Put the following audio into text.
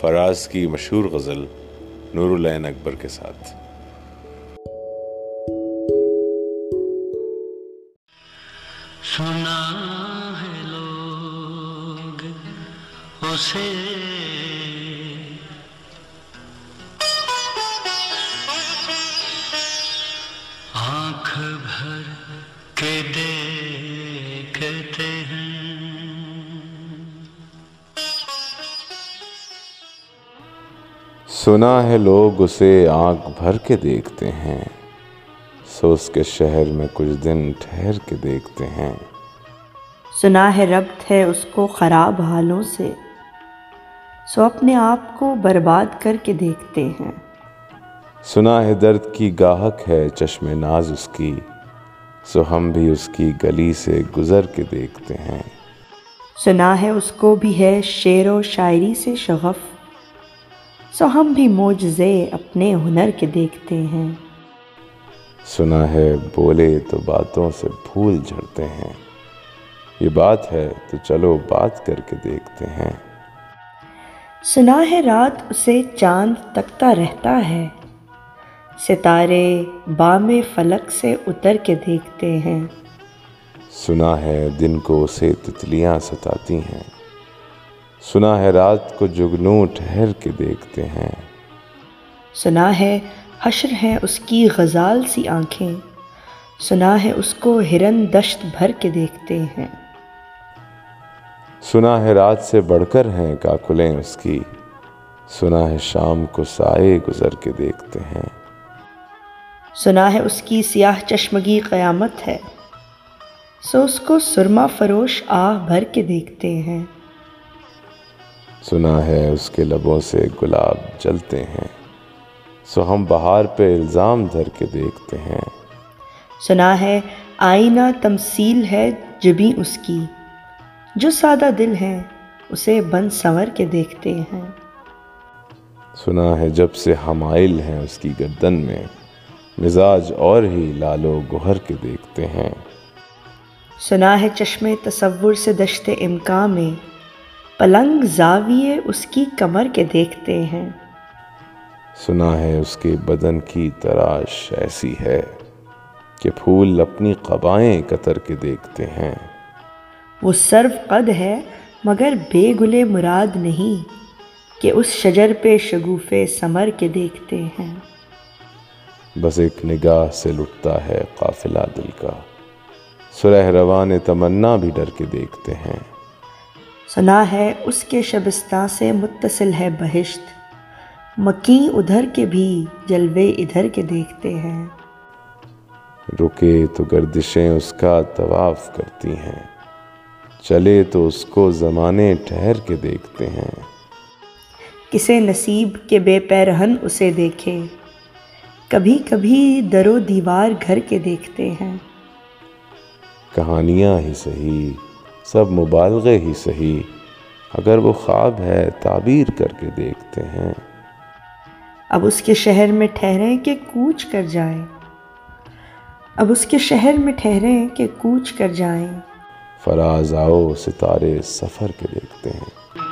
فراز کی مشہور غزل نور العین اکبر کے ساتھ۔ سنا ہے لوگ اسے۔ آنکھ بھر کے دیکھتے ہیں۔ سنا ہے لوگ اسے آنکھ بھر کے دیکھتے ہیں۔ سو اس کے شہر میں کچھ دن ٹھہر کے دیکھتے ہیں۔ سنا ہے ربط ہے اس کو خراب حالوں سے۔ سو اپنے آپ کو برباد کر کے دیکھتے ہیں۔ سنا ہے درد کی گاہک ہے چشم ناز اس کی۔ سو ہم بھی اس کی گلی سے گزر کے دیکھتے ہیں۔ سنا ہے اس کو بھی ہے شعر و شاعری سے شغف۔ سو ہم بھی معجزے اپنے ہنر کے دیکھتے ہیں۔ سنا ہے بولے تو باتوں سے پھول جھڑتے ہیں۔ یہ بات ہے تو چلو بات کر کے دیکھتے ہیں۔ سنا ہے رات اسے چاند تکتا رہتا ہے۔ ستارے بام فلک سے اتر کے دیکھتے ہیں۔ سنا ہے دن کو اسے تتلیاں ستاتی ہیں۔ سنا ہے رات کو جگنوں ٹھہر کے دیکھتے ہیں۔ سنا ہے حشر ہے اس کی غزال سی آنکھیں۔ سنا ہے اس کو ہرن دشت بھر کے دیکھتے ہیں۔ سنا ہے رات سے بڑھ کر ہیں کاکلیں اس کی۔ سنا ہے شام کو سائے گزر کے دیکھتے ہیں۔ سنا ہے اس کی سیاہ چشمگی قیامت ہے۔ سو اس کو سرما فروش آہ بھر کے دیکھتے ہیں۔ سنا ہے اس کے لبوں سے گلاب جلتے ہیں۔ سو ہم بہار پہ الزام دھر کے دیکھتے ہیں۔ سنا ہے آئینہ تمثیل ہے جبیں اس کی۔ جو سادہ دل ہیں اسے بن سنور کے دیکھتے ہیں۔ سنا ہے جب سے حمائل ہیں اس کی گردن میں مزاج اور ہی لالو گہر کے دیکھتے ہیں۔ سنا ہے چشم تصور سے دشت امکان میں پلنگ زاویے اس کی کمر کے دیکھتے ہیں۔ سنا ہے اس کے بدن کی تراش ایسی ہے کہ پھول اپنی قبائیں قطر کے دیکھتے ہیں۔ وہ سرو قد ہے مگر بے گلے مراد نہیں کہ اس شجر پہ شگوفے سمر کے دیکھتے ہیں۔ بس ایک نگاہ سے لٹتا ہے قافلہ دل کا۔ سرح روان تمنا بھی ڈر کے دیکھتے ہیں۔ سنا ہے اس کے شبستان سے متصل ہے بہشت۔ مکیں ادھر کے بھی جلوے ادھر کے دیکھتے ہیں۔ رکے تو گردشیں اس کا طواف کرتی ہیں۔ چلے تو اس کو زمانے ٹھہر کے دیکھتے ہیں۔ کسے نصیب کے بے پیرہن اسے دیکھے۔ کبھی کبھی در و دیوار گھر کے دیکھتے ہیں۔ کہانیاں ہی صحیح سب مبالغے ہی صحیح۔ اگر وہ خواب ہے تعبیر کر کے دیکھتے ہیں۔ اب اس کے شہر میں ٹھہریں کہ کوچ کر جائیں۔ اب اس کے شہر میں ٹھہریں کہ کوچ کر جائیں۔ فراز آؤ ستارے سفر کے دیکھتے ہیں۔